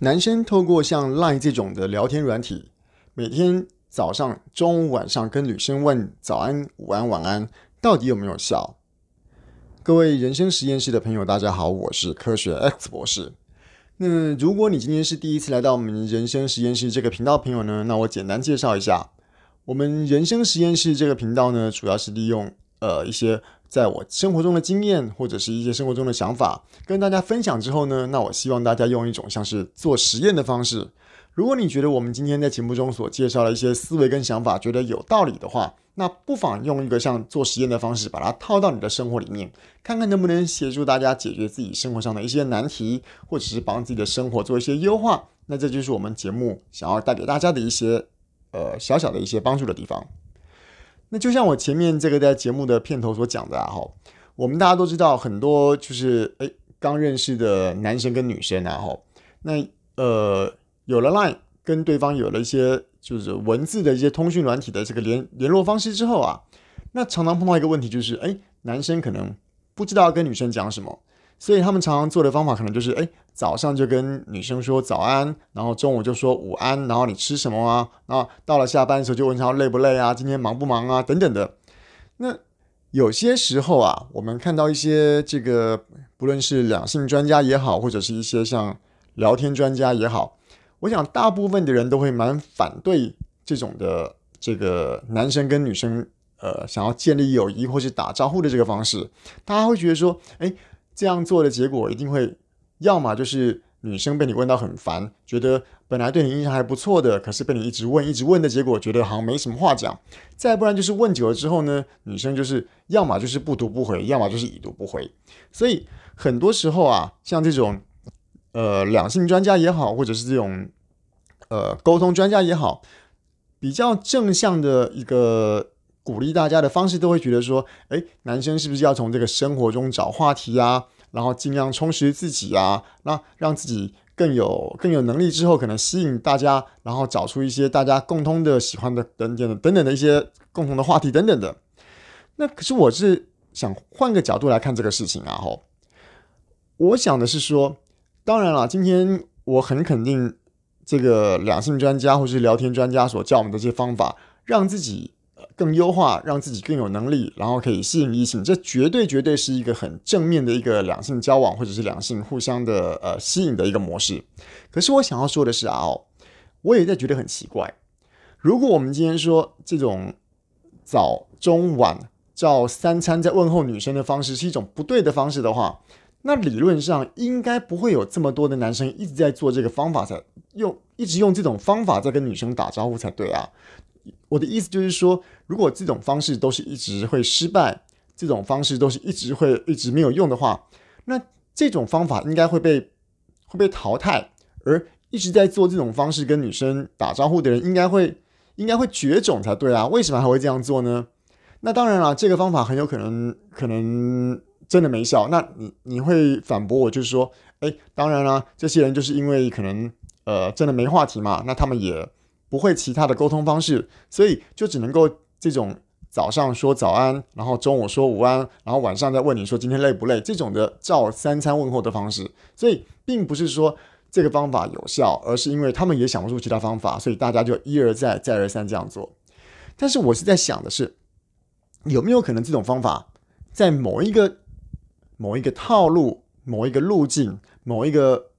男生透过像 Line 这种的聊天软体，每天早上、中午、晚上跟女生问早安、午安、晚安，到底有没有效？各位人生实验室的朋友，大家好，我是科学 X 博士。那如果你今天是第一次来到我们人生实验室这个频道朋友呢，那我简单介绍一下，我们人生实验室这个频道呢，主要是利用呃一些。在我生活中的经验或者是一些生活中的想法跟大家分享之后呢，那我希望大家用一种像是做实验的方式。如果你觉得我们今天在节目中所介绍的一些思维跟想法觉得有道理的话，那不妨用一个像做实验的方式把它套到你的生活里面，看看能不能协助大家解决自己生活上的一些难题，或者是帮自己的生活做一些优化。那这就是我们节目想要带给大家的一些呃小小的一些帮助的地方。那就像我前面这个在节目的片头所讲的啊，哈，我们大家都知道很多就是诶刚认识的男生跟女生啊，哈，那呃有了 Line 跟对方有了一些就是文字的一些通讯软体的这个联联络方式之后啊，那常常碰到一个问题就是，诶男生可能不知道要跟女生讲什么。所以他们常常做的方法可能就是，哎，早上就跟女生说早安，然后中午就说午安，然后你吃什么啊？然后到了下班的时候就问他累不累啊？今天忙不忙啊？等等的。那有些时候啊，我们看到一些这个，不论是两性专家也好，或者是一些像聊天专家也好，我想大部分的人都会蛮反对这种的这个男生跟女生呃想要建立友谊或是打招呼的这个方式，大家会觉得说，哎。这样做的结果一定会，要么就是女生被你问到很烦，觉得本来对你印象还不错的，可是被你一直问一直问的结果，觉得好像没什么话讲。再不然就是问久了之后呢，女生就是要么就是不读不回，要么就是已读不回。所以很多时候啊，像这种呃两性专家也好，或者是这种呃沟通专家也好，比较正向的一个。鼓励大家的方式都会觉得说，诶，男生是不是要从这个生活中找话题啊？然后尽量充实自己啊，那让自己更有更有能力之后，可能吸引大家，然后找出一些大家共同的喜欢的等等等等的一些共同的话题等等的。那可是我是想换个角度来看这个事情啊，吼，我想的是说，当然了，今天我很肯定这个两性专家或是聊天专家所教我们的这些方法，让自己。更优化，让自己更有能力，然后可以吸引异性，这绝对绝对是一个很正面的一个两性交往或者是两性互相的呃吸引的一个模式。可是我想要说的是啊，我也在觉得很奇怪。如果我们今天说这种早中晚照三餐在问候女生的方式是一种不对的方式的话，那理论上应该不会有这么多的男生一直在做这个方法，才用一直用这种方法在跟女生打招呼才对啊。我的意思就是说，如果这种方式都是一直会失败，这种方式都是一直会一直没有用的话，那这种方法应该会被会被淘汰，而一直在做这种方式跟女生打招呼的人，应该会应该会绝种才对啊？为什么还会这样做呢？那当然了，这个方法很有可能可能真的没效。那你你会反驳我，就是说，哎，当然了，这些人就是因为可能呃真的没话题嘛，那他们也。不会其他的沟通方式，所以就只能够这种早上说早安，然后中午说午安，然后晚上再问你说今天累不累，这种的照三餐问候的方式。所以并不是说这个方法有效，而是因为他们也想不出其他方法，所以大家就一而再再而三这样做。但是我是在想的是，有没有可能这种方法在某一个某一个套路、某一个路径、某一个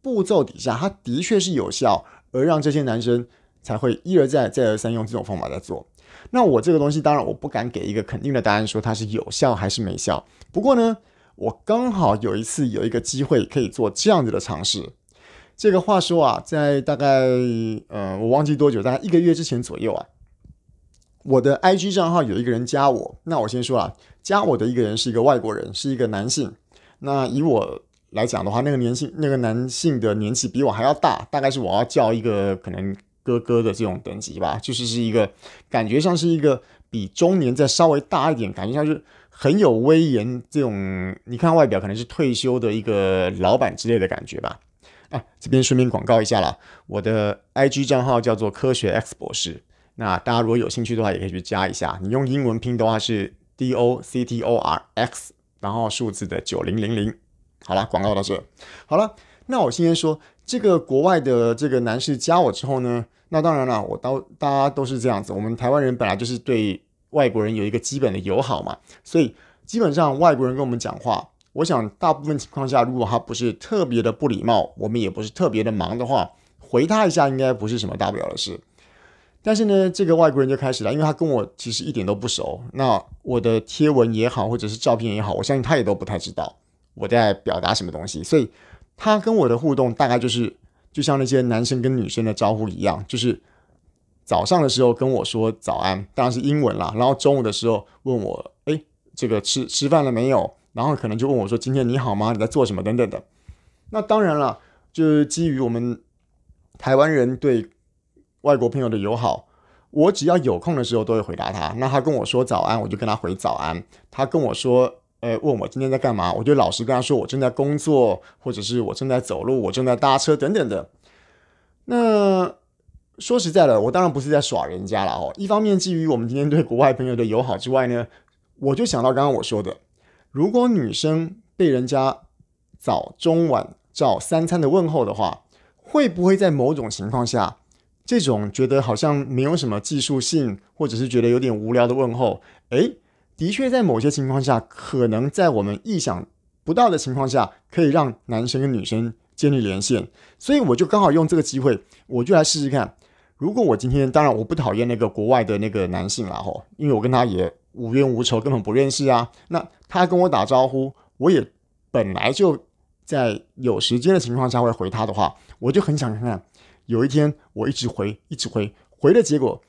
步骤底下，它的确是有效，而让这些男生。才会一而再、再而三用这种方法在做。那我这个东西，当然我不敢给一个肯定的答案，说它是有效还是没效。不过呢，我刚好有一次有一个机会可以做这样子的尝试。这个话说啊，在大概呃，我忘记多久，大概一个月之前左右啊，我的 IG 账号有一个人加我。那我先说啊，加我的一个人是一个外国人，是一个男性。那以我来讲的话，那个年性那个男性的年纪比我还要大，大概是我要叫一个可能。哥哥的这种等级吧，就是是一个感觉上是一个比中年再稍微大一点，感觉像是很有威严这种。你看外表可能是退休的一个老板之类的感觉吧。啊，这边顺便广告一下啦，我的 IG 账号叫做科学 X 博士。那大家如果有兴趣的话，也可以去加一下。你用英文拼的话是 D O C T O R X，然后数字的九零零零。好了，广告到这。好了。那我先说这个国外的这个男士加我之后呢，那当然了，我都大家都是这样子，我们台湾人本来就是对外国人有一个基本的友好嘛，所以基本上外国人跟我们讲话，我想大部分情况下，如果他不是特别的不礼貌，我们也不是特别的忙的话，回他一下应该不是什么大不了的事。但是呢，这个外国人就开始了，因为他跟我其实一点都不熟，那我的贴文也好，或者是照片也好，我相信他也都不太知道我在表达什么东西，所以他跟我的互动大概就是，就像那些男生跟女生的招呼一样，就是早上的时候跟我说早安，当然是英文啦，然后中午的时候问我，哎，这个吃吃饭了没有？然后可能就问我说，今天你好吗？你在做什么？等等的。那当然了，就是基于我们台湾人对。外国朋友的友好，我只要有空的时候都会回答他。那他跟我说早安，我就跟他回早安。他跟我说，呃，问我今天在干嘛，我就老实跟他说我正在工作，或者是我正在走路，我正在搭车等等的。那说实在的，我当然不是在耍人家了哦。一方面基于我们今天对国外朋友的友好之外呢，我就想到刚刚我说的，如果女生被人家早中晚照三餐的问候的话，会不会在某种情况下？这种觉得好像没有什么技术性，或者是觉得有点无聊的问候，诶，的确在某些情况下，可能在我们意想不到的情况下，可以让男生跟女生建立连线。所以我就刚好用这个机会，我就来试试看。如果我今天，当然我不讨厌那个国外的那个男性啦吼，因为我跟他也无冤无仇，根本不认识啊。那他跟我打招呼，我也本来就在有时间的情况下会回他的话，我就很想看看。有一天，我一直回，一直回，回的结果，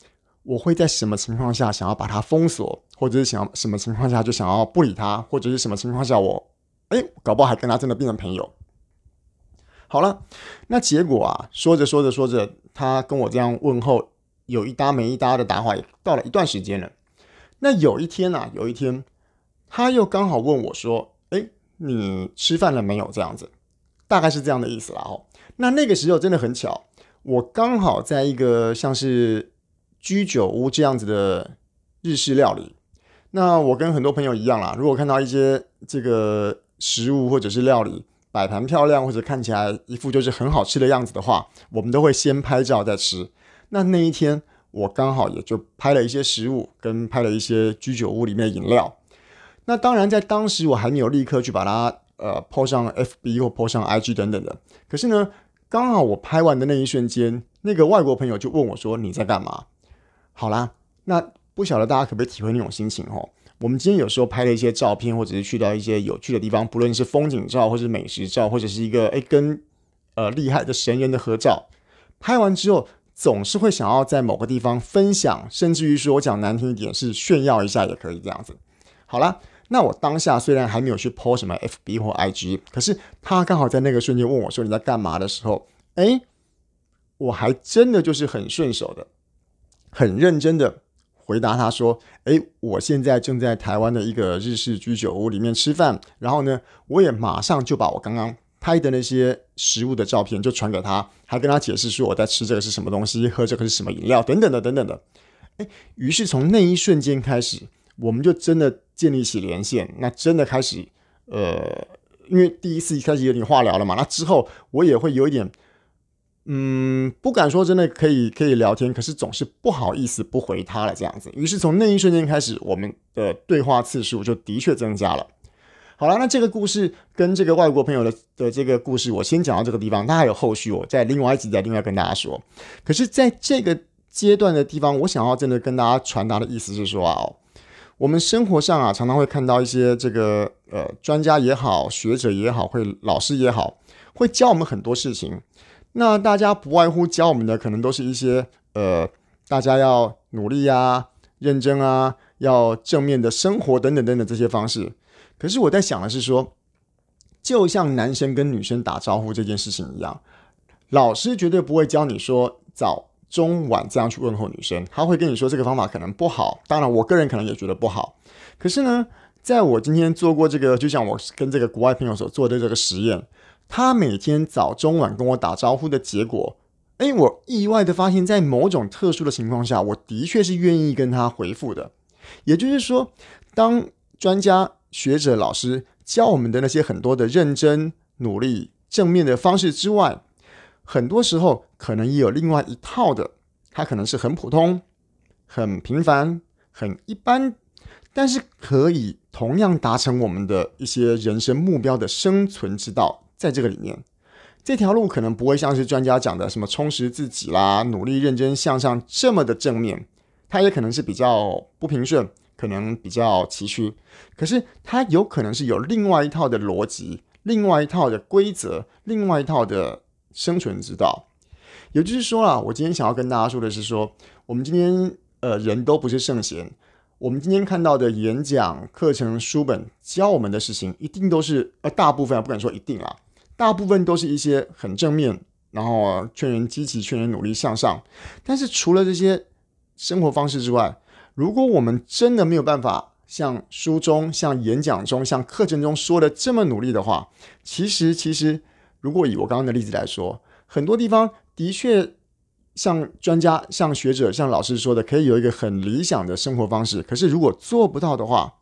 我会在什么情况下想要把它封锁，或者是想什么情况下就想要不理他，或者是什么情况下我，哎，搞不好还跟他真的变成朋友。好了，那结果啊，说着说着说着，他跟我这样问候，有一搭没一搭的打话，也到了一段时间了。那有一天啊，有一天，他又刚好问我说：“哎，你吃饭了没有？”这样子，大概是这样的意思啦哦。那那个时候真的很巧。我刚好在一个像是居酒屋这样子的日式料理，那我跟很多朋友一样啦，如果看到一些这个食物或者是料理摆盘漂亮，或者看起来一副就是很好吃的样子的话，我们都会先拍照再吃。那那一天我刚好也就拍了一些食物，跟拍了一些居酒屋里面的饮料。那当然在当时我还没有立刻去把它呃 po 上 FB 或 po 上 IG 等等的，可是呢。刚好我拍完的那一瞬间，那个外国朋友就问我说：“你在干嘛？”好啦，那不晓得大家可不可以体会那种心情哦？我们今天有时候拍了一些照片，或者是去到一些有趣的地方，不论是风景照，或是美食照，或者是一个诶跟呃厉害的神人的合照，拍完之后总是会想要在某个地方分享，甚至于说我讲难听一点是炫耀一下也可以这样子。好啦。那我当下虽然还没有去 po 什么 FB 或 IG，可是他刚好在那个瞬间问我说，你在干嘛的时候，哎，我还真的就是很顺手的，很认真的回答他说，哎，我现在正在台湾的一个日式居酒屋里面吃饭，然后呢，我也马上就把我刚刚拍的那些食物的照片就传给他，还跟他解释说我在吃这个是什么东西，喝这个是什么饮料等等的等等的，哎，于是从那一瞬间开始。我们就真的建立起连线，那真的开始，呃，因为第一次一开始有点话聊了嘛，那之后我也会有一点，嗯，不敢说真的可以可以聊天，可是总是不好意思不回他了这样子。于是从那一瞬间开始，我们的对话次数就的确增加了。好了，那这个故事跟这个外国朋友的的这个故事，我先讲到这个地方，它还有后续，我在另外一集再另外跟大家说。可是在这个阶段的地方，我想要真的跟大家传达的意思是说啊，我们生活上啊，常常会看到一些这个呃专家也好，学者也好，会老师也好，会教我们很多事情。那大家不外乎教我们的，可能都是一些呃，大家要努力啊，认真啊，要正面的生活等等等等这些方式。可是我在想的是说，就像男生跟女生打招呼这件事情一样，老师绝对不会教你说早。中晚这样去问候女生，他会跟你说这个方法可能不好。当然，我个人可能也觉得不好。可是呢，在我今天做过这个，就像我跟这个国外朋友所做的这个实验，他每天早中晚跟我打招呼的结果，哎，我意外的发现，在某种特殊的情况下，我的确是愿意跟他回复的。也就是说，当专家学者老师教我们的那些很多的认真努力。正面的方式之外，很多时候可能也有另外一套的，它可能是很普通、很平凡、很一般，但是可以同样达成我们的一些人生目标的生存之道，在这个里面，这条路可能不会像是专家讲的什么充实自己啦、努力认真向上这么的正面，它也可能是比较不平顺。可能比较崎岖，可是它有可能是有另外一套的逻辑，另外一套的规则，另外一套的生存之道。也就是说啊，我今天想要跟大家说的是说，我们今天呃人都不是圣贤，我们今天看到的演讲、课程、书本教我们的事情，一定都是呃大部分啊不敢说一定啊，大部分都是一些很正面，然后劝人积极、劝人努力向上。但是除了这些生活方式之外，如果我们真的没有办法像书中、像演讲中、像课程中说的这么努力的话，其实，其实，如果以我刚刚的例子来说，很多地方的确像专家、像学者、像老师说的，可以有一个很理想的生活方式。可是，如果做不到的话，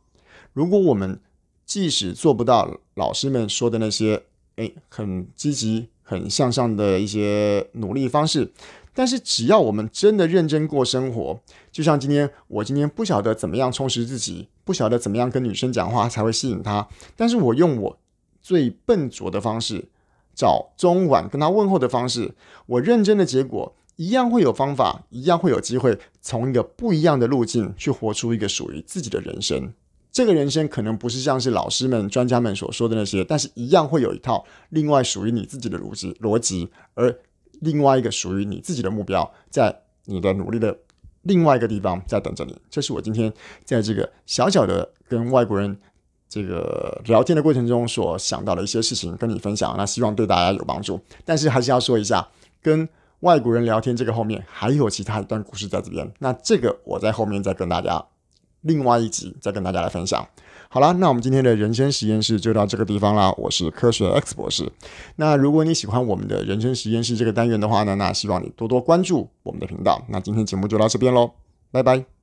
如果我们即使做不到老师们说的那些，诶，很积极、很向上的一些努力方式。但是只要我们真的认真过生活，就像今天我今天不晓得怎么样充实自己，不晓得怎么样跟女生讲话才会吸引她，但是我用我最笨拙的方式，早中晚跟她问候的方式，我认真的结果一样会有方法，一样会有机会从一个不一样的路径去活出一个属于自己的人生。这个人生可能不是像是老师们、专家们所说的那些，但是一样会有一套另外属于你自己的逻辑逻辑，而。另外一个属于你自己的目标，在你的努力的另外一个地方在等着你。这是我今天在这个小小的跟外国人这个聊天的过程中所想到的一些事情，跟你分享。那希望对大家有帮助。但是还是要说一下，跟外国人聊天这个后面还有其他一段故事在这边。那这个我在后面再跟大家另外一集再跟大家来分享。好了，那我们今天的人生实验室就到这个地方啦。我是科学 X 博士。那如果你喜欢我们的人生实验室这个单元的话呢，那希望你多多关注我们的频道。那今天节目就到这边喽，拜拜。